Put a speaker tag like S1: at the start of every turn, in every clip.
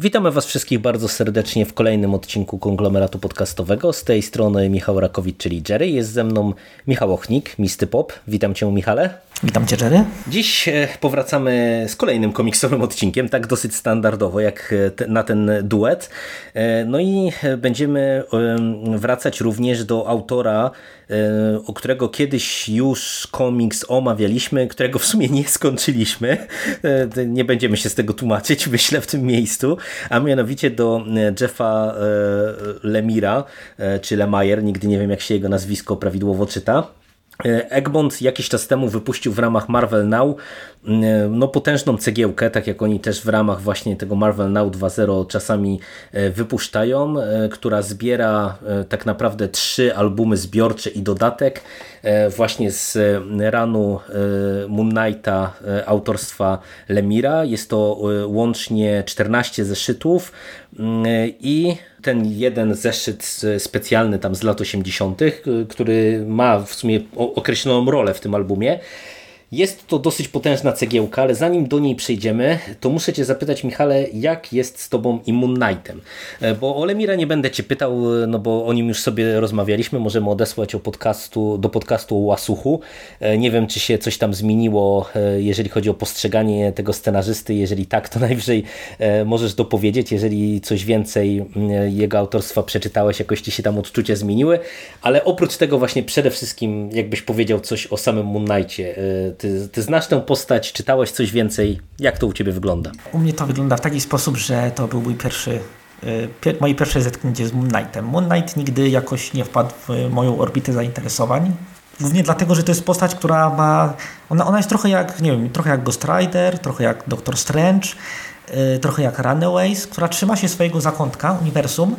S1: Witamy Was wszystkich bardzo serdecznie w kolejnym odcinku konglomeratu podcastowego. Z tej strony Michał Rakowicz, czyli Jerry. Jest ze mną Michał Ochnik, Misty Pop. Witam Cię, Michale.
S2: Witam Cię, Jerry.
S1: Dziś e, powracamy z kolejnym komiksowym odcinkiem, tak dosyć standardowo jak e, na ten duet. E, no i będziemy wracać również do autora, o którego kiedyś już komiks omawialiśmy, którego w sumie nie skończyliśmy. Nie będziemy się z tego tłumaczyć, myślę, w tym miejscu, a mianowicie do Jeffa Lemira, czy Lemire, nigdy nie wiem jak się jego nazwisko prawidłowo czyta. E, Egmont jakiś czas temu wypuścił w ramach Marvel Now e, no, potężną cegiełkę, tak jak oni też w ramach właśnie tego Marvel Now 2.0 czasami e, wypuszczają, która zbiera tak naprawdę trzy albumy zbiorcze i dodatek właśnie z ranu Moon Knighta autorstwa Lemira. Jest to łącznie 14 zeszytów i ten jeden zeszyt specjalny tam z lat 80., który ma w sumie określoną rolę w tym albumie, jest to dosyć potężna cegiełka, ale zanim do niej przejdziemy, to muszę Cię zapytać, Michale, jak jest z Tobą i Moon Knightem? E, bo o Lemira nie będę Cię pytał, e, no bo o nim już sobie rozmawialiśmy, możemy odesłać o podcastu, do podcastu o Łasuchu. E, nie wiem, czy się coś tam zmieniło, jeżeli chodzi o postrzeganie tego scenarzysty. Jeżeli tak, to najwyżej możesz dopowiedzieć. Jeżeli coś więcej jego autorstwa przeczytałeś, jakoś Ci się tam odczucia zmieniły. Ale oprócz tego właśnie przede wszystkim, jakbyś powiedział coś o samym Moon Knightie, ty, ty znasz tę postać, czytałeś coś więcej. Jak to u Ciebie wygląda?
S2: U mnie to wygląda w taki sposób, że to był mój pierwszy y, Pier moje pierwsze zetknięcie z Moon Knightem. Moon Knight nigdy jakoś nie wpadł w moją orbitę zainteresowań. Głównie dlatego, że to jest postać, która ma. Ona, ona jest trochę jak, nie wiem, trochę jak Ghost Rider, trochę jak Doctor Strange, yy, trochę jak Runaways, która trzyma się swojego zakątka, uniwersum,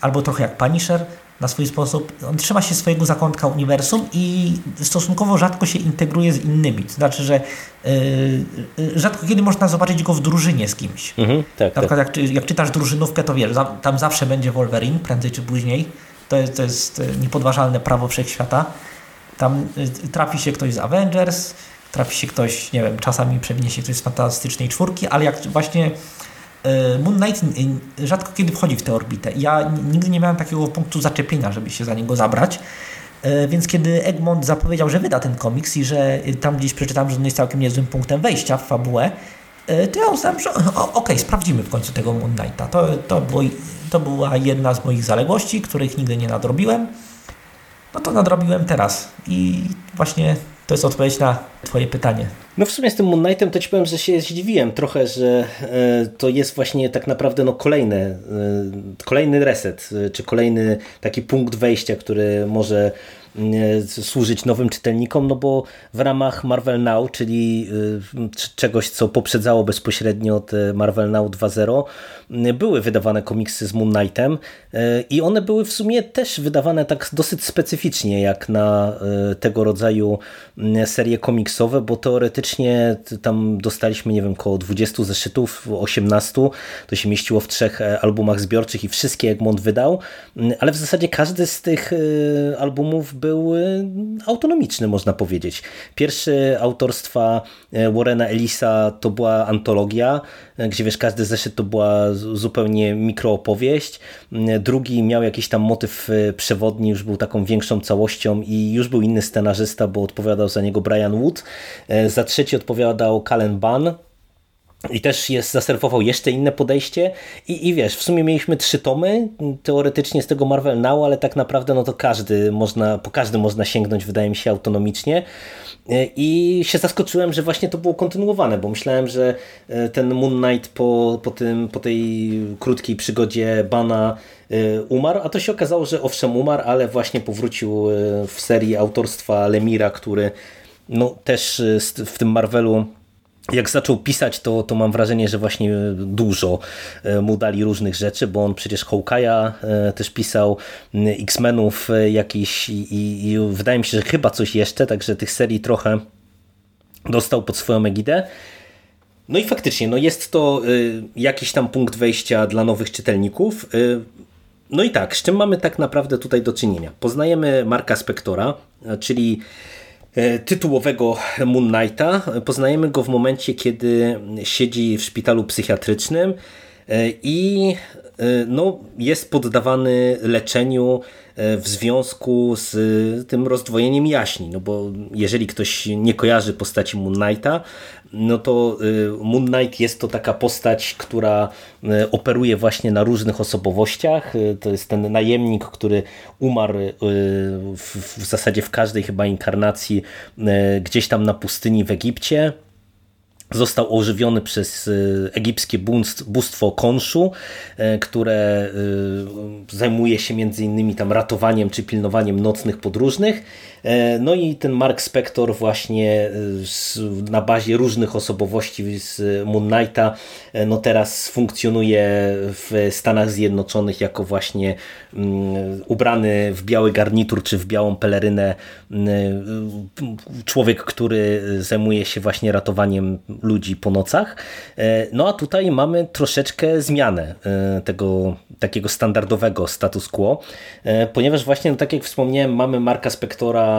S2: albo trochę jak Punisher, na swój sposób. On trzyma się swojego zakątka uniwersum i stosunkowo rzadko się integruje z innymi. To znaczy, że yy, rzadko kiedy można zobaczyć go w drużynie z kimś. Mhm, tak, na przykład tak. Jak, jak, czytasz drużynówkę, to wiesz, tam zawsze będzie Wolverine, prędzej czy później. To jest, to jest e, niepodważalne prawo wszechświata. Tam y, trafi się ktoś z Avengers, trafi się ktoś, nie wiem, czasami przewinie się ktoś z Fantastycznej Czwórki, ale jak właśnie Moon Knight rzadko kiedy wchodzi w tę orbitę. Ja nigdy nie miałem takiego punktu zaczepienia, żeby się za niego zabrać. E, więc kiedy Egmont zapowiedział, że wyda ten komiks i że tam gdzieś przeczytałem, że on jest całkiem niezłym punktem wejścia w fabułę, e, to ja uznałem, że okej, okay, sprawdzimy w końcu tego Moon Knighta. To, to, było, to była jedna z moich zaległości, których nigdy nie nadrobiłem. No to nadrobiłem teraz. I właśnie to jest odpowiedź na Twoje pytanie.
S1: No w sumie z tym Moon Knightem to Ci powiem, że się zdziwiłem trochę, że e, to jest właśnie tak naprawdę no kolejny, e, kolejny reset, e, czy kolejny taki punkt wejścia, który może służyć nowym czytelnikom, no bo w ramach Marvel Now, czyli czegoś, co poprzedzało bezpośrednio te Marvel Now 2.0, były wydawane komiksy z Moon Knightem i one były w sumie też wydawane tak dosyć specyficznie, jak na tego rodzaju serie komiksowe, bo teoretycznie tam dostaliśmy, nie wiem, około 20 zeszytów, 18, to się mieściło w trzech e, albumach zbiorczych i wszystkie Egmont wydał, ale w zasadzie każdy z tych e, albumów był e, autonomiczny, można powiedzieć. Pierwszy autorstwa Warrena Elisa to była antologia, gdzie wiesz, każdy zeszyt to była zupełnie mikroopowieść. Drugi miał jakiś tam motyw przewodni, już był taką większą całością i już był inny scenarzysta, bo odpowiadał za niego Brian Wood. Za trzeci odpowiadał Calen Ban. I też jest, zaserwował jeszcze inne podejście I, i wiesz, w sumie mieliśmy trzy tomy teoretycznie z tego Marvel Now, ale tak naprawdę no to każdy można, po każdy można sięgnąć wydaje mi się autonomicznie i się zaskoczyłem, że właśnie to było kontynuowane, bo myślałem, że e, ten Moon Knight po, po, tym, po tej krótkiej przygodzie Bana e, umarł, a to się okazało, że owszem umarł, ale właśnie powrócił e, w serii autorstwa Lemira, który no, też w tym Marvelu jak zaczął pisać, to, to mam wrażenie, że właśnie dużo mu dali różnych rzeczy, bo on przecież Hawkeye'a też pisał, X-Menów jakiś i, i wydaje mi się, że chyba coś jeszcze, także tych serii trochę dostał pod swoją egidę. No i faktycznie, no jest to jakiś tam punkt wejścia dla nowych czytelników. No i tak, z czym mamy tak naprawdę tutaj do czynienia? Poznajemy Marka Spektora, czyli tytułowego Moon Knighta. Poznajemy go w momencie, kiedy siedzi w szpitalu psychiatrycznym i no, jest poddawany leczeniu w związku z tym rozdwojeniem jaźni. No bo jeżeli ktoś nie kojarzy postaci Moon Knighta, no to Moon Knight jest to taka postać, która operuje właśnie na różnych osobowościach. To jest ten najemnik, który umarł w zasadzie w każdej chyba inkarnacji gdzieś tam na pustyni w Egipcie został ożywiony przez egipskie bóstwo Konszu, które zajmuje się między innymi tam ratowaniem czy pilnowaniem nocnych podróżnych no i ten Mark Spector właśnie e, na bazie różnych osobowości z Moon Knighta e, no teraz funkcjonuje w Stanach Zjednoczonych jako właśnie mm, ubrany w biały garnitur czy w białą pelerynę mm, człowiek, który zajmuje się właśnie ratowaniem ludzi po nocach. No a tutaj mamy troszeczkę zmianę tego takiego standardowego status quo, ponieważ właśnie, no tak jak wspomniałem, mamy Marka Spectora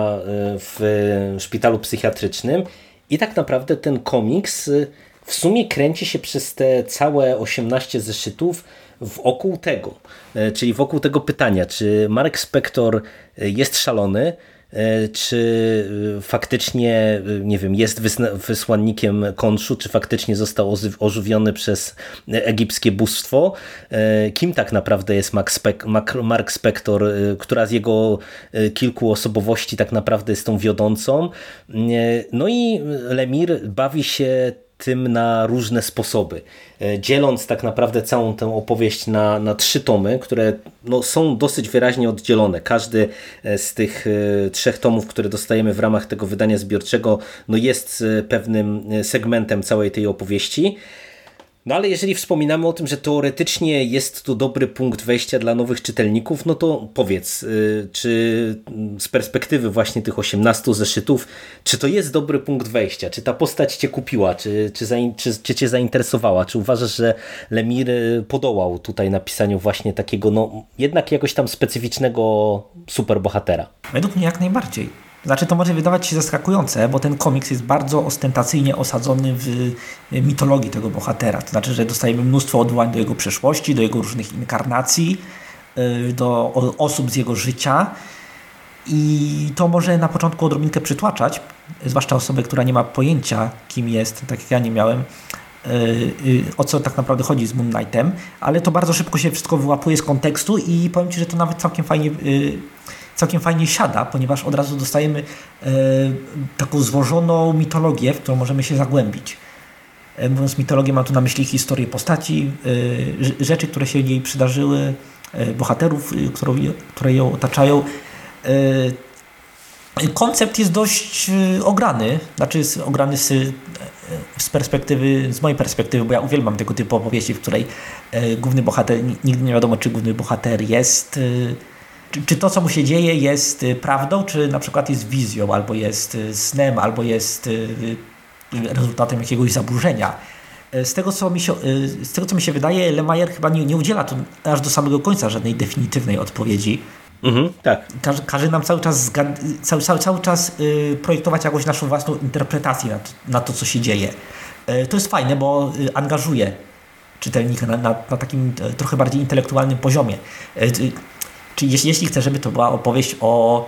S1: w szpitalu psychiatrycznym. I tak naprawdę ten komiks y, w sumie kręci się przez te całe 18 zeszytów wokół tego, y, czyli wokół tego pytania, czy Mark Spector y, jest szalony, czy e, faktycznie, e, nie wiem, jest wysłannikiem konszu, czy faktycznie został ożywiony przez egipskie bóstwo. Kim tak naprawdę jest Mark Spector, która z jego kilku osobowości tak naprawdę jest tą wiodącą. No i Lemir bawi się tym na różne sposoby. E, dzieląc tak naprawdę całą tę opowieść na, na trzy tomy, które no, są dosyć wyraźnie oddzielone. Każdy e, z tych e, trzech tomów, które dostajemy w ramach tego wydania zbiorczego, no, jest pewnym segmentem całej tej opowieści. No ale jeżeli wspominamy o tym, że teoretycznie jest to dobry punkt wejścia dla nowych czytelników, no to powiedz, y, czy z perspektywy właśnie tych 18 zeszytów, czy to jest dobry punkt wejścia? Czy ta postać cię kupiła? Czy, czy, czy, czy cię zainteresowała? Czy uważasz, że Lemir y, podołał tutaj napisaniu właśnie takiego, no jednak jakoś tam specyficznego superbohatera?
S2: Według mnie jak najbardziej. Znaczy to może wydawać się zaskakujące, bo ten komiks jest bardzo ostentacyjnie osadzony w mitologii tego bohatera. To znaczy, że dostajemy mnóstwo odwołań do jego przeszłości, do jego różnych inkarnacji, y, do osób z jego życia. I to może na początku odrobinkę przytłaczać, zwłaszcza osobę, która nie ma pojęcia, kim jest, tak jak ja nie miałem, y, y, o co tak naprawdę chodzi z Moon Knightem, ale to bardzo szybko się wszystko wyłapuje z kontekstu i powiem Ci, że to nawet całkiem fajnie całkiem fajnie siada, ponieważ od razu dostajemy e, taką złożoną mitologię, w którą możemy się zagłębić. E, mówiąc mitologię, mam tu na myśli historię postaci, e, rzeczy, które się jej przydarzyły, bohaterów, które, ją otaczają. Koncept jest dość ograny, znaczy jest ograny z, z perspektywy, z mojej perspektywy, bo ja uwielbiam tego typu opowieści, w której główny bohater, nigdy nie wiadomo, czy główny bohater jest czy, czy to, co mu się dzieje, jest y, prawdą, czy na przykład jest wizją, albo jest y, snem, albo jest y, rezultatem jakiegoś zaburzenia. Z tego, co mi się, z tego, co mi się wydaje, Lemayer chyba nie, nie udziela tu aż do samego końca żadnej definitywnej odpowiedzi.
S1: Mhm, tak.
S2: Każe, każe, nam cały czas, cały, cały, cały czas projektować jakąś naszą własną interpretację na to, na to co się dzieje. Y, to jest fajne, bo angażuje czytelnika na, na, na, takim trochę bardziej intelektualnym poziomie. Czyli jeśli, jeśli chcę, żeby to była opowieść o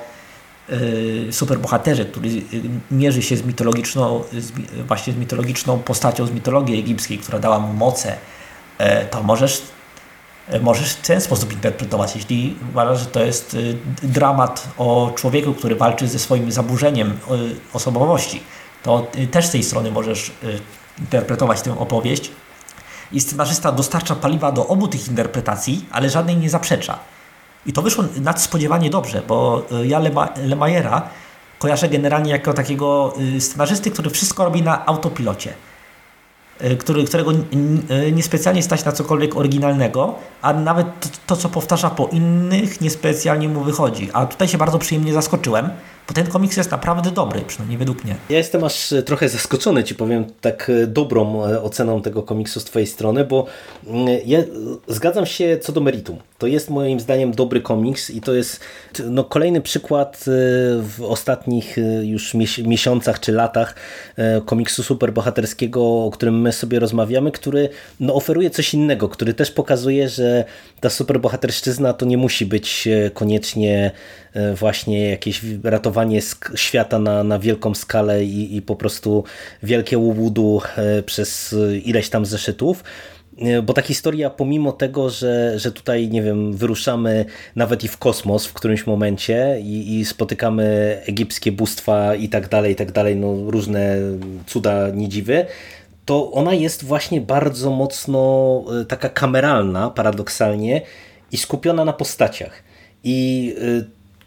S2: y, superbohaterze, który y, mierzy się z mitologiczną, z, właśnie z mitologiczną postacią z mitologii egipskiej, która dała mu moce, y, to możesz, y, możesz w ten sposób interpretować. Jeśli uważasz, że to jest y, dramat o człowieku, który walczy ze swoim zaburzeniem y, osobowości, to też z tej strony możesz interpretować tę opowieść. I scenarzysta dostarcza paliwa do obu tych interpretacji, ale żadnej nie zaprzecza. I to wyszło nadspodziewanie dobrze, bo y, ja Lemayera kojarzę generalnie jako takiego y, scenarzysty, który wszystko robi na autopilocie. Y, który, którego niespecjalnie stać na cokolwiek oryginalnego, a nawet to, to, co powtarza po innych, niespecjalnie mu wychodzi. A tutaj się bardzo przyjemnie zaskoczyłem, bo ten komiks jest naprawdę dobry, przynajmniej według mnie.
S1: Ja jestem aż e, trochę zaskoczony, ci powiem, tak e, dobrą e, oceną tego komiksu z twojej strony, bo mm, ja zgadzam się co do meritum. To jest moim zdaniem dobry komiks i to jest no, kolejny przykład w ostatnich już miesiącach czy latach komiksu superbohaterskiego, o którym my sobie rozmawiamy, który no, oferuje coś innego, który też pokazuje, że ta superbohaterszczyzna to nie musi być koniecznie właśnie jakieś ratowanie świata na, na wielką skalę i, i po prostu wielkie łudu e, przez ileś tam zeszytów e, bo ta historia, pomimo tego, że, że tutaj, nie wiem, wyruszamy nawet i w kosmos w którymś momencie i, i spotykamy egipskie bóstwa i tak dalej, i tak dalej, no różne cuda, niedziwy, to ona jest właśnie bardzo mocno e, taka kameralna, paradoksalnie, i skupiona na postaciach. I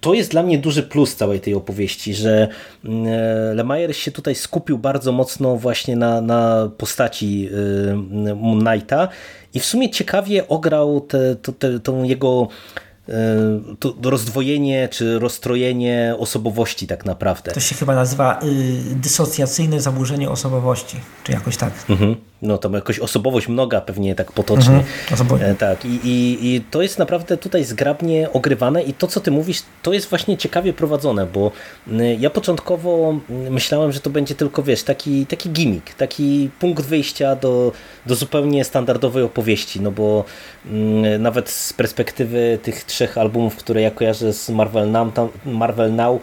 S1: to jest dla mnie duży plus całej tej opowieści, że mm, e, Lemaier się tutaj skupił bardzo mocno właśnie na, na postaci y, Moon Knighta i w sumie ciekawie ograł te, te, te, tą jego E, to rozdwojenie czy rozstrojenie osobowości tak naprawdę.
S2: To się chyba nazywa y, dysocjacyjne zaburzenie osobowości, czy jakoś tak.
S1: Mhm. No to jakoś osobowość mnoga pewnie tak potocznie. Mhm. E, tak I, i, i to jest naprawdę tutaj zgrabnie ogrywane i to co ty mówisz to jest właśnie ciekawie prowadzone, bo ja początkowo myślałem, że to będzie tylko wiesz, taki, taki gimmick, taki punkt wyjścia do, do zupełnie standardowej opowieści, no bo nawet z perspektywy tych trzech albumów, które ja kojarzę z Marvel Now, tam, Marvel Now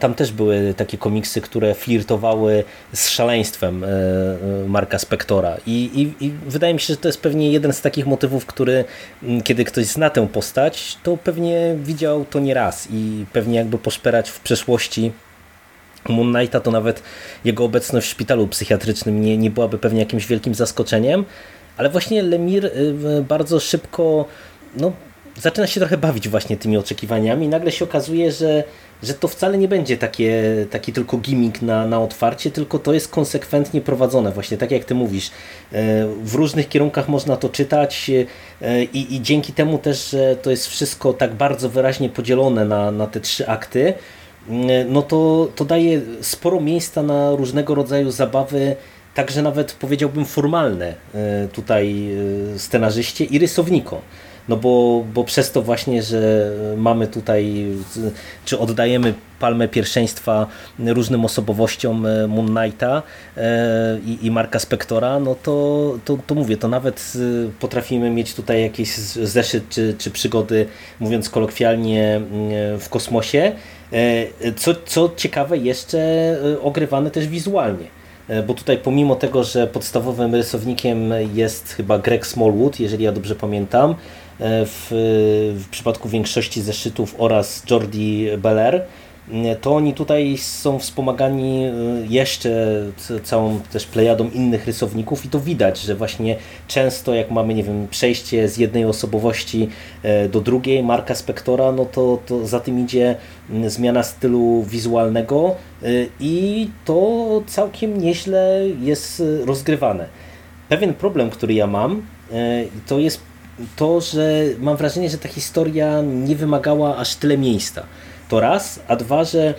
S1: tam też były takie komiksy, które flirtowały z szaleństwem e, e, Marka Spektora. I, i, i wydaje mi się, że to jest pewnie jeden z takich motywów, który kiedy ktoś zna tę postać, to pewnie widział to nie raz i pewnie jakby poszperać w przeszłości Moon Knighta, to nawet jego obecność w szpitalu psychiatrycznym nie, nie byłaby pewnie jakimś wielkim zaskoczeniem, ale właśnie Lemir bardzo szybko no, zaczyna się trochę bawić właśnie tymi oczekiwaniami i nagle się okazuje, że, że to wcale nie będzie takie, taki tylko gimmick na, na otwarcie, tylko to jest konsekwentnie prowadzone właśnie, tak jak ty mówisz. E, w różnych kierunkach można to czytać e, i, i dzięki temu też, że to jest wszystko tak bardzo wyraźnie podzielone na, na te trzy akty, e, no to, to daje sporo miejsca na różnego rodzaju zabawy, także nawet powiedziałbym formalne tutaj scenarzyście i rysownikom no bo, bo przez to właśnie, że mamy tutaj, czy oddajemy palmę pierwszeństwa różnym osobowościom e, Moon Knighta e, i, i Marka Spektora, no to, to, to mówię, to nawet e, potrafimy mieć tutaj jakieś zeszyt czy, czy przygody, mówiąc kolokwialnie, w kosmosie. Co, co ciekawe, jeszcze ogrywane też wizualnie bo tutaj pomimo tego, że podstawowym rysownikiem jest chyba Greg Smallwood, jeżeli ja dobrze pamiętam, w, w przypadku większości zeszytów oraz Jordi Beller, e, to oni tutaj są wspomagani e, jeszcze całą też plejadą innych rysowników i to widać, że właśnie często jak mamy, nie wiem, przejście z jednej osobowości do drugiej, marka Spektora, no to, to za tym idzie zmiana stylu wizualnego i to całkiem nieźle jest rozgrywane. Pewien problem, który ja mam, to jest to, że mam wrażenie, że ta historia nie wymagała aż tyle miejsca. To raz, a dwa, że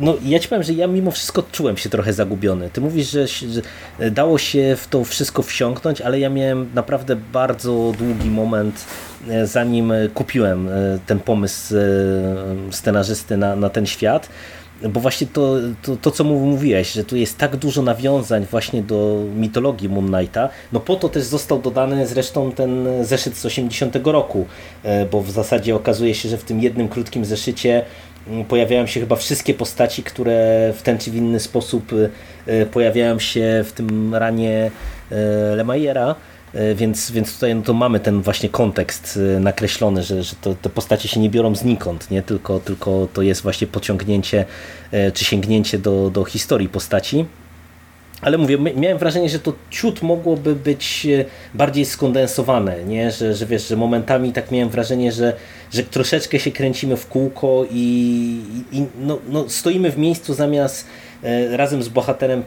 S1: no, ja ci powiem, że ja mimo wszystko czułem się trochę zagubiony. Ty mówisz, że, że, dało się w to wszystko wsiąknąć, ale ja miałem naprawdę bardzo długi moment, e, zanim kupiłem e, ten pomysł e, scenarzysty na, na ten świat bo właśnie to, to, to, co mówiłeś, że tu jest tak dużo nawiązań właśnie do mitologii Moon Knighta, no po to też został dodany zresztą ten zeszyt z 80 roku, e, bo w zasadzie okazuje się, że w tym jednym krótkim zeszycie mm, pojawiają się chyba wszystkie postaci, które w ten czy w inny sposób e, pojawiają się w tym ranie e, Lemajera. E, więc, więc tutaj no to mamy ten właśnie kontekst e, nakreślony, że, że to, te postacie się nie biorą znikąd, nie? Tylko, tylko to jest właśnie pociągnięcie e, czy sięgnięcie do, do historii postaci. ale mówię, miałem wrażenie, że to ciut mogłoby być bardziej skondensowane, nie? Że, że wiesz, że momentami tak miałem wrażenie, że, że troszeczkę się kręcimy w kółko i, i no, no stoimy w miejscu zamiast razem z bohaterem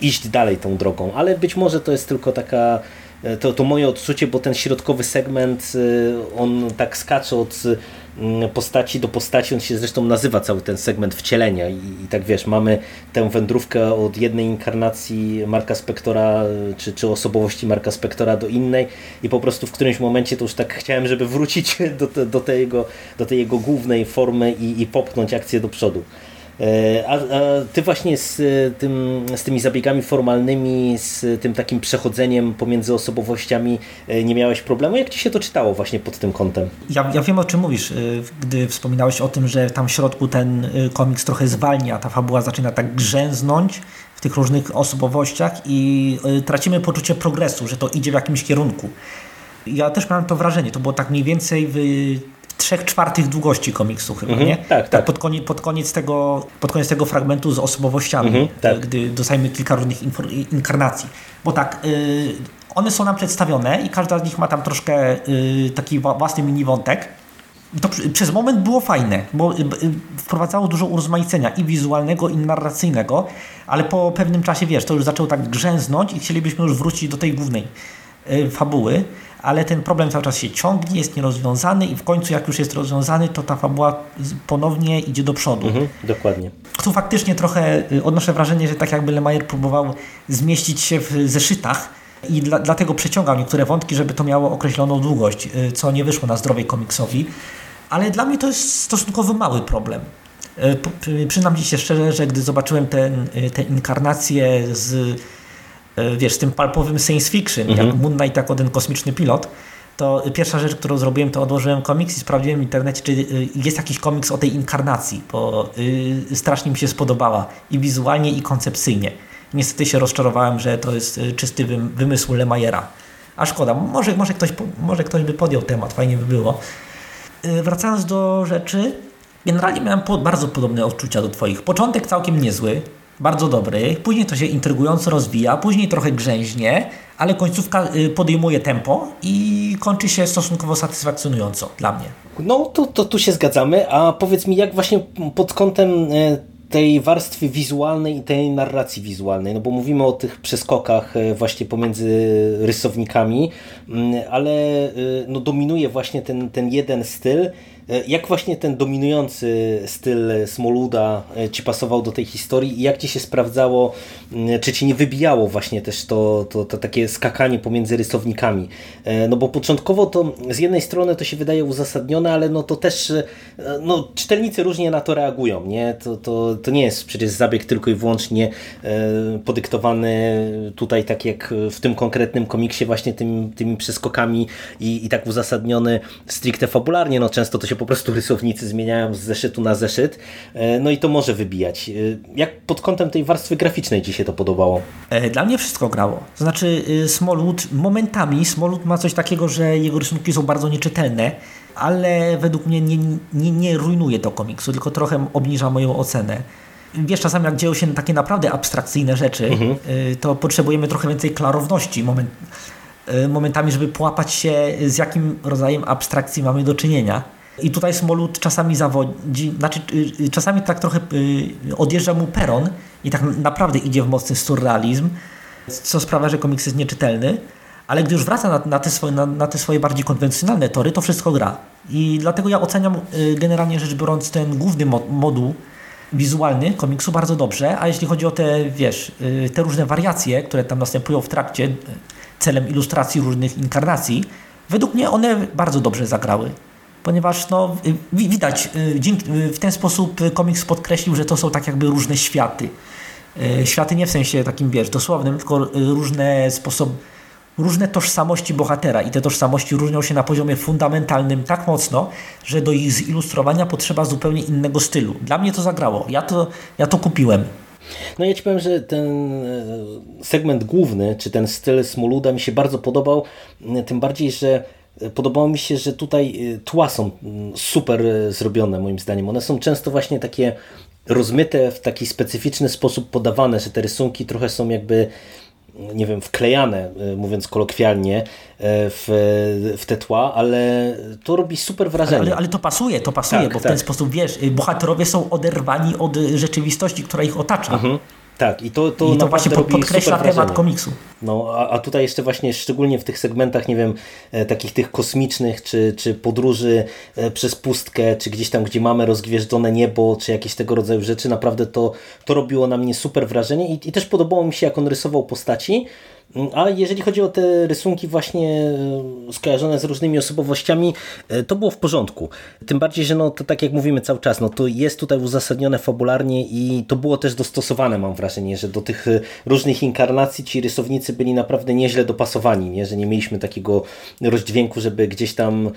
S1: iść dalej tą drogą, ale być może to jest tylko taka to, to moje odczucie, bo ten środkowy segment, e, on tak skacze od mm, postaci do postaci, on się zresztą nazywa cały ten segment wcielenia i, i tak wiesz, mamy tę wędrówkę od jednej inkarnacji Marka Spektora, e, czy, czy osobowości Marka Spektora do innej i po prostu w którymś momencie to już tak chciałem, żeby wrócić do, do, tej, jego, do tej jego głównej formy i, i popchnąć akcję do przodu. E, a, a, ty właśnie z, e, tym, z tymi zabiegami formalnymi, z tym takim przechodzeniem pomiędzy osobowościami e, nie miałeś problemu? Jak ci się to czytało właśnie pod tym kątem?
S2: Ja, ja wiem o czym mówisz, gdy wspominałeś o tym, że tam w środku ten komiks trochę zwalnia, ta fabuła zaczyna tak grzęznąć w tych różnych osobowościach i tracimy poczucie progresu, że to idzie w jakimś kierunku. Ja też miałem to wrażenie, to było tak mniej więcej w trzech czwartych długości komiksu chyba,
S1: mhm,
S2: nie?
S1: Tak, tak. tak
S2: pod, koniec, pod, koniec tego, pod koniec tego fragmentu z osobowościami, mhm, tak. gdy dostajemy kilka różnych inkarnacji. Bo tak, y, one są nam przedstawione i każda z nich ma tam troszkę y, taki własny mini wątek. To przez moment było fajne, bo y, wprowadzało dużo urozmaicenia i wizualnego, i narracyjnego, ale po pewnym czasie, wiesz, to już zaczęło tak grzęznąć i chcielibyśmy już wrócić do tej głównej fabuły ale ten problem cały czas się ciągnie, jest nierozwiązany i w końcu jak już jest rozwiązany, to ta fabuła ponownie idzie do przodu. Mhm,
S1: dokładnie.
S2: Tu faktycznie trochę y, odnoszę wrażenie, że tak jakby Lemajer próbował zmieścić się w zeszytach i dla, dlatego przeciągał niektóre wątki, żeby to miało określoną długość, y, co nie wyszło na zdrowej komiksowi. Ale dla mnie to jest stosunkowo mały problem. Y, przyznam Ci się szczerze, że gdy zobaczyłem ten, te inkarnacje z E, wiesz, z tym palpowym science fiction, mhm. jak Moon Knight jako ten kosmiczny pilot, to pierwsza rzecz, którą zrobiłem, to odłożyłem komiks i sprawdziłem w internecie, czy y, jest jakiś komiks o tej inkarnacji, bo y, strasznie mi się spodobała i wizualnie, i koncepcyjnie. Niestety się rozczarowałem, że to jest czysty wymysł Lemayera. A szkoda, może, może, ktoś, może ktoś by podjął temat, fajnie by było. Wracając do rzeczy, generalnie miałem bardzo podobne odczucia do Twoich. Początek całkiem niezły, bardzo dobry, później to się intrygująco rozwija, później trochę grzęźnie, ale końcówka y, podejmuje tempo i kończy się stosunkowo satysfakcjonująco dla mnie.
S1: No to, to tu się zgadzamy, a powiedz mi jak właśnie pod kątem e, tej warstwy wizualnej i tej narracji wizualnej, no bo mówimy o tych przeskokach e, właśnie pomiędzy rysownikami, mm, ale e, no dominuje właśnie ten, ten jeden styl jak właśnie ten dominujący styl Smoluda e, Ci pasował do tej historii i jak Ci się sprawdzało, czy Ci nie wybijało właśnie też to, to, to takie skakanie pomiędzy rysownikami? E, no bo początkowo to z jednej strony to się wydaje uzasadnione, ale no to też no, czytelnicy różnie na to reagują, nie? To, to, to nie jest przecież zabieg tylko i wyłącznie podyktowany tutaj tak jak w tym konkretnym komiksie właśnie tym, tymi przeskokami i, i tak uzasadniony stricte fabularnie, no często to się po prostu rysownicy zmieniają z zeszytu na zeszyt, e, no i to może wybijać. E, jak pod kątem tej warstwy graficznej Ci się to podobało?
S2: E, dla mnie wszystko grało. To znaczy Smolud, momentami Smolud ma coś takiego, że jego rysunki są bardzo nieczytelne, ale według mnie nie, nie, nie rujnuje to komiksu, tylko trochę obniża moją ocenę. Wiesz, czasami jak dzieją się takie naprawdę abstrakcyjne rzeczy, mhm. to potrzebujemy trochę więcej klarowności moment, momentami, żeby połapać się z jakim rodzajem abstrakcji mamy do czynienia. I tutaj Smolut czasami zawodzi, znaczy y, y, czasami tak trochę y, odjeżdża mu peron i tak naprawdę idzie w mocny surrealizm, co sprawia, że komiks jest nieczytelny, ale gdy już wraca na, na, te, swoje, na, na te swoje bardziej konwencjonalne tory, to wszystko gra. I dlatego ja oceniam generalnie rzecz biorąc ten główny moduł wizualny komiksu bardzo dobrze, a jeśli chodzi o te, wiesz, te różne wariacje, które tam następują w trakcie celem ilustracji różnych inkarnacji, według mnie one bardzo dobrze zagrały ponieważ no, widać, y, y, w ten sposób komiks podkreślił, że to są tak jakby różne światy. Y, światy nie w sensie takim, wiesz, dosłownym, tylko różne sposoby, różne tożsamości bohatera i te tożsamości różnią się na poziomie fundamentalnym tak mocno, że do ich zilustrowania potrzeba zupełnie innego stylu. Dla mnie to zagrało. Ja to, ja to kupiłem.
S1: No ja ci powiem, że ten e, segment główny, czy ten styl Smoluda mi się bardzo podobał, tym bardziej, że Podobało mi się, że tutaj y, tła są mm, super y, zrobione moim zdaniem. One są często właśnie takie rozmyte w taki specyficzny sposób podawane, że te rysunki trochę są jakby nie wiem, wklejane, mówiąc kolokwialnie, w, w te tła, ale to robi super wrażenie.
S2: Ale, ale to pasuje, to pasuje, tak, bo w tak. ten sposób, wiesz, bohaterowie są oderwani od rzeczywistości, która ich otacza. Mhm.
S1: Tak, i to,
S2: to, I to właśnie podkreśla temat komiksu.
S1: No, a, a tutaj jeszcze właśnie szczególnie w tych segmentach, nie wiem, e, takich tych kosmicznych, czy, czy podróży e, przez pustkę, czy gdzieś tam, gdzie mamy rozgwieżdżone niebo, czy jakieś tego rodzaju rzeczy, naprawdę to, to robiło na mnie super wrażenie i, i też podobało mi się, jak on rysował postaci, a jeżeli chodzi o te rysunki właśnie e, skojarzone z różnymi osobowościami, e, to było w porządku. Tym bardziej, że no to tak jak mówimy cały czas, no to jest tutaj uzasadnione fabularnie i to było też dostosowane, mam wrażenie, że do tych e, różnych inkarnacji ci rysownicy byli naprawdę nieźle dopasowani, nie? że nie mieliśmy takiego rozdźwięku, żeby gdzieś tam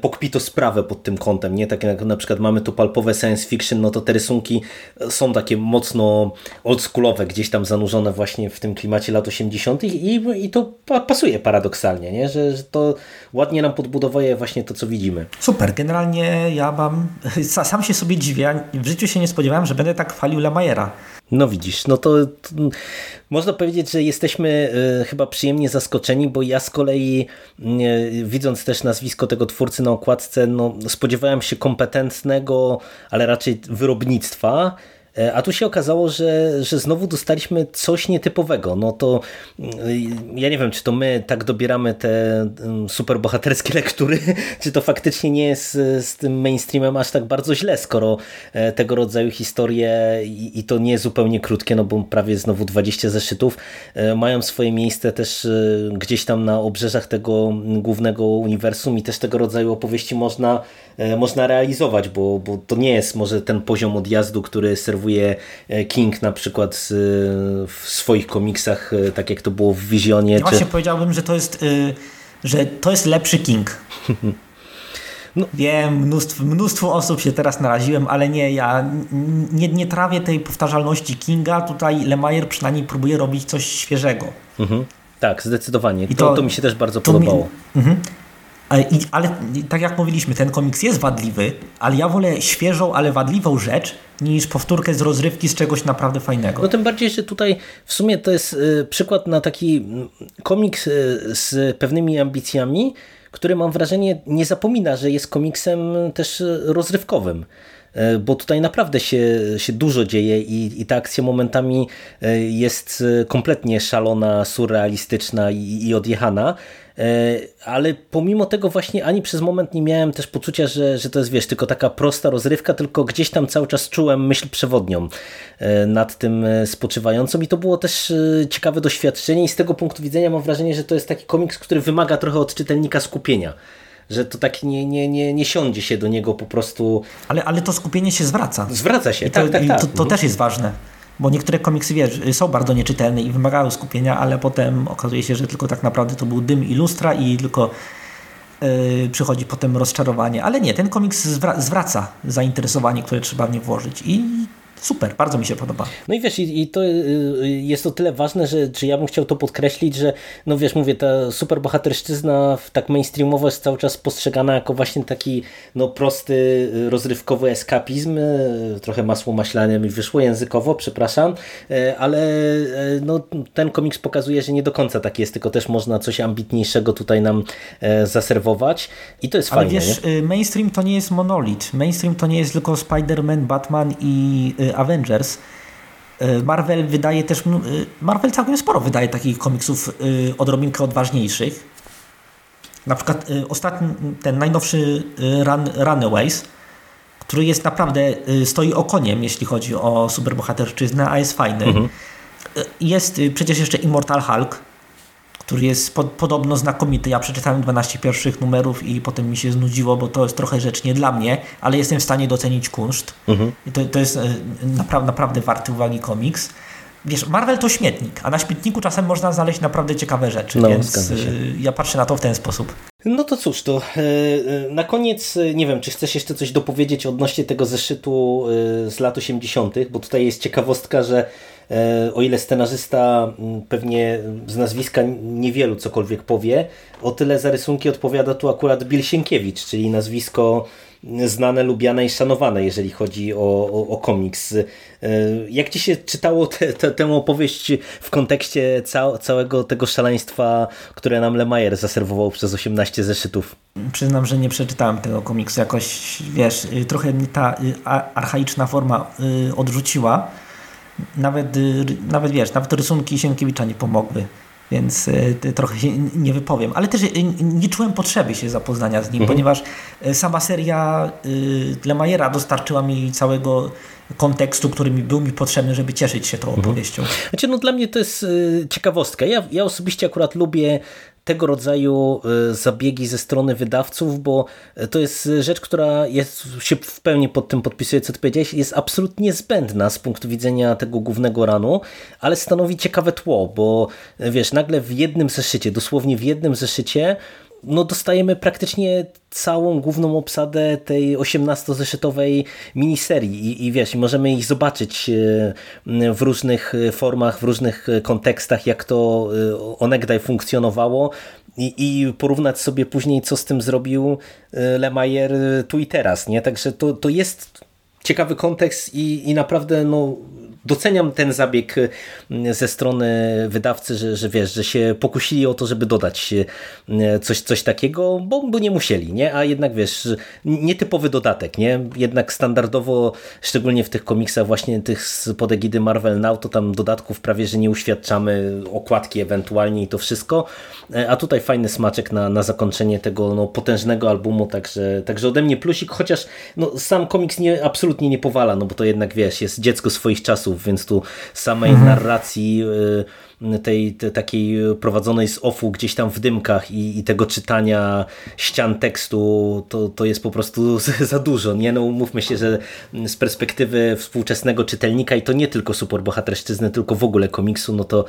S1: pokpito sprawę pod tym kątem, nie? Tak jak na przykład mamy tu palpowe science fiction, no to te rysunki są takie mocno oldschoolowe, gdzieś tam zanurzone właśnie w tym klimacie lat 80 i, i to pasuje paradoksalnie, nie? Że, że to ładnie nam podbudowuje właśnie to, co widzimy.
S2: Super, generalnie ja mam, sam się sobie dziwię, w życiu się nie spodziewałem, że będę tak chwalił Lemajera.
S1: No widzisz, no to, to, można powiedzieć, że jesteśmy y, chyba przyjemnie zaskoczeni, bo ja z kolei y, widząc też nazwisko tego twórcy na okładce, no, spodziewałem się kompetentnego, ale raczej wyrobnictwa, a tu się okazało, że, że znowu dostaliśmy coś nietypowego. No to mm, ja nie wiem, czy to my tak dobieramy te mm, superbohaterskie lektury, czy to faktycznie nie jest z tym mainstreamem aż tak bardzo źle, skoro e, tego rodzaju historie i, i to nie zupełnie krótkie, no bo prawie znowu 20 zeszytów e, mają swoje miejsce też gdzieś tam na obrzeżach tego głównego uniwersum i też tego rodzaju opowieści można, można realizować, bo, bo to nie jest może ten poziom odjazdu, który serwuje E, King na przykład w swoich komiksach, e, tak jak to było w Wizjonie. Ja
S2: czy... Właśnie powiedziałbym, że to jest, że to jest lepszy King. No. Wiem, mnóstwo, mnóstwo osób się teraz naraziłem, ale nie, ja nie, nie trawię tej powtarzalności Kinga. Tutaj Lemire przynajmniej próbuje robić coś świeżego.
S1: Mhm. Tak, zdecydowanie. I to, to, to mi się też bardzo podobało. Mi, mhm.
S2: Ale, tak jak mówiliśmy, ten komiks jest wadliwy, ale ja wolę świeżą, ale wadliwą rzecz niż powtórkę z rozrywki z czegoś naprawdę fajnego.
S1: No tym bardziej, że tutaj w sumie to jest y, przykład na taki mm, komiks y, z pewnymi ambicjami, który mam wrażenie nie zapomina, że jest komiksem też y, rozrywkowym bo tutaj naprawdę się, się dużo dzieje i, i ta akcja momentami jest kompletnie szalona, surrealistyczna i, i odjechana, ale pomimo tego właśnie ani przez moment nie miałem też poczucia, że, że to jest wiesz, tylko taka prosta rozrywka, tylko gdzieś tam cały czas czułem myśl przewodnią e, nad tym e, spoczywającą i to było też ciekawe doświadczenie i z tego punktu widzenia mam wrażenie, że to jest taki komiks, który wymaga trochę od czytelnika skupienia że to tak nie, nie, nie, nie siądzie się do niego po prostu.
S2: Ale, ale to skupienie się zwraca.
S1: Zwraca się,
S2: I
S1: to, tak, tak, tak.
S2: To, to mhm. też jest ważne. Bo niektóre komiksy wiesz, są bardzo nieczytelne i wymagają skupienia, ale potem okazuje się, że tylko tak naprawdę to był dym i lustra i tylko yy, przychodzi potem rozczarowanie. Ale nie, ten komiks zwra zwraca zainteresowanie, które trzeba w nie włożyć. I super, bardzo mi się podoba.
S1: No i wiesz, i, i to y, jest o tyle ważne, że czy ja bym chciał to podkreślić, że no wiesz, mówię, ta superbohaterszczyzna tak mainstreamowo jest cały czas postrzegana jako właśnie taki no prosty, y, rozrywkowy eskapizm, y, trochę masło maślane mi wyszło językowo, przepraszam, ale no, ten komiks pokazuje, że nie do końca tak jest, tylko też można coś ambitniejszego tutaj nam zaserwować i to jest
S2: ale
S1: fajne.
S2: Ale wiesz, nie? mainstream to nie jest monolit. Mainstream to nie jest tylko Spider-Man, Batman i Avengers. Y, Marvel wydaje też, y, Marvel całkiem sporo wydaje takich komiksów y, odrobinkę odważniejszych. Na przykład ostatni, ten najnowszy Run, Runaways, który jest naprawdę, stoi okoniem, jeśli chodzi o superbohaterczyznę, a jest fajny. Mhm. Jest przecież jeszcze Immortal Hulk, który jest po, podobno znakomity. Ja przeczytałem 12 pierwszych numerów i potem mi się znudziło, bo to jest trochę rzecz nie dla mnie, ale jestem w stanie docenić kunszt. Mhm. I to, to jest e, naprawdę, naprawdę warty uwagi komiks. Wiesz, Marvel to śmietnik, a na śmietniku czasem można znaleźć naprawdę ciekawe rzeczy, no, więc e, ja patrzę na to w ten sposób.
S1: No to cóż, to e, e, na koniec e, nie wiem, czy chcesz jeszcze coś dopowiedzieć odnośnie tego zeszytu z lat 80., bo tutaj jest ciekawostka, że o ile scenarzysta pewnie z nazwiska niewielu cokolwiek powie, o tyle za rysunki odpowiada tu akurat Bill Sienkiewicz, czyli nazwisko znane, lubiane i szanowane, jeżeli chodzi o, o, o komiks. Jak ci się czytało te, te, tę opowieść w kontekście cał, całego tego szaleństwa, które nam Lemajer zaserwował przez 18 zeszytów?
S2: Przyznam, że nie przeczytałem tego komiksu. Jakoś, wiesz, y, trochę mi ta y, archaiczna forma y, odrzuciła. Nawet, nawet wiesz, nawet rysunki Sienkiewicza nie pomogły więc trochę się nie wypowiem. Ale też nie czułem potrzeby się zapoznania z nim, mhm. ponieważ sama seria Lemajera dostarczyła mi całego kontekstu, który mi był mi potrzebny, żeby cieszyć się tą mhm. opowieścią.
S1: Znaczy, no dla mnie to jest ciekawostka. Ja, ja osobiście akurat lubię tego rodzaju e, zabiegi ze strony wydawców, bo to jest rzecz, która jest, się w pełni pod tym podpisuje, co ty powiedziałeś, jest absolutnie zbędna z punktu widzenia tego głównego ranu, ale stanowi ciekawe tło, bo wiesz, nagle w jednym zeszycie, dosłownie w jednym zeszycie no dostajemy praktycznie całą główną obsadę tej 18-zeszytowej miniserii I, i wiesz, możemy ich zobaczyć e, w różnych formach, w różnych kontekstach, jak to e, onegdaj funkcjonowało i, i porównać sobie później, co z tym zrobił e, Lemajer tu i teraz, nie? Także to, to jest ciekawy kontekst i, i naprawdę no, doceniam ten zabieg mm, ze strony wydawcy, że, że wiesz, że się pokusili o to, żeby dodać e, coś, coś takiego, bo, bo nie musieli, nie? A jednak wiesz, nietypowy dodatek, nie? Jednak standardowo, szczególnie w tych komiksach właśnie tych z pod egidy Marvel Now, to tam dodatków prawie, że nie uświadczamy, okładki ewentualnie i to wszystko, e, a tutaj fajny smaczek na, na zakończenie tego no, potężnego albumu, także, także ode mnie plusik, chociaż no, sam komiks nie, absolutnie nie powala, no bo to jednak wiesz, jest dziecko swoich czasów, więc tu samej mhm. narracji y, tej, tej, takiej prowadzonej z offu gdzieś tam w dymkach i, i, tego czytania ścian tekstu to, to jest po prostu za dużo. Nie? No, mówmy się, że z perspektywy współczesnego czytelnika i to nie tylko superbohaterszczyzny, tylko w ogóle komiksu, no to,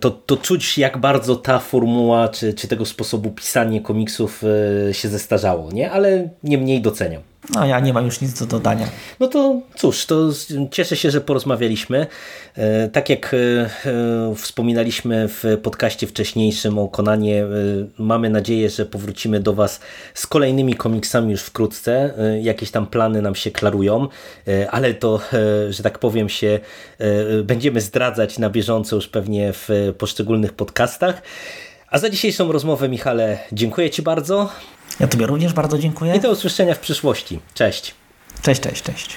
S1: to, to czuć jak bardzo ta formuła czy, czy tego sposobu pisania komiksów y, się zestarzało, nie? ale niemniej doceniam.
S2: No ja nie mam już nic do dodania.
S1: No to cóż, to cieszę się, że porozmawialiśmy. E, tak jak e, e, wspominaliśmy w podcaście wcześniejszym o Konanie, mamy nadzieję, że powrócimy do Was z kolejnymi komiksami już wkrótce. Jakieś tam plany nam się klarują, ale to, że tak powiem, się będziemy zdradzać na bieżąco już pewnie w poszczególnych podcastach. A za dzisiejszą rozmowę, Michale, dziękuję Ci bardzo.
S2: Ja Tobie również bardzo dziękuję.
S1: I do usłyszenia w przyszłości. Cześć.
S2: Cześć, cześć, cześć.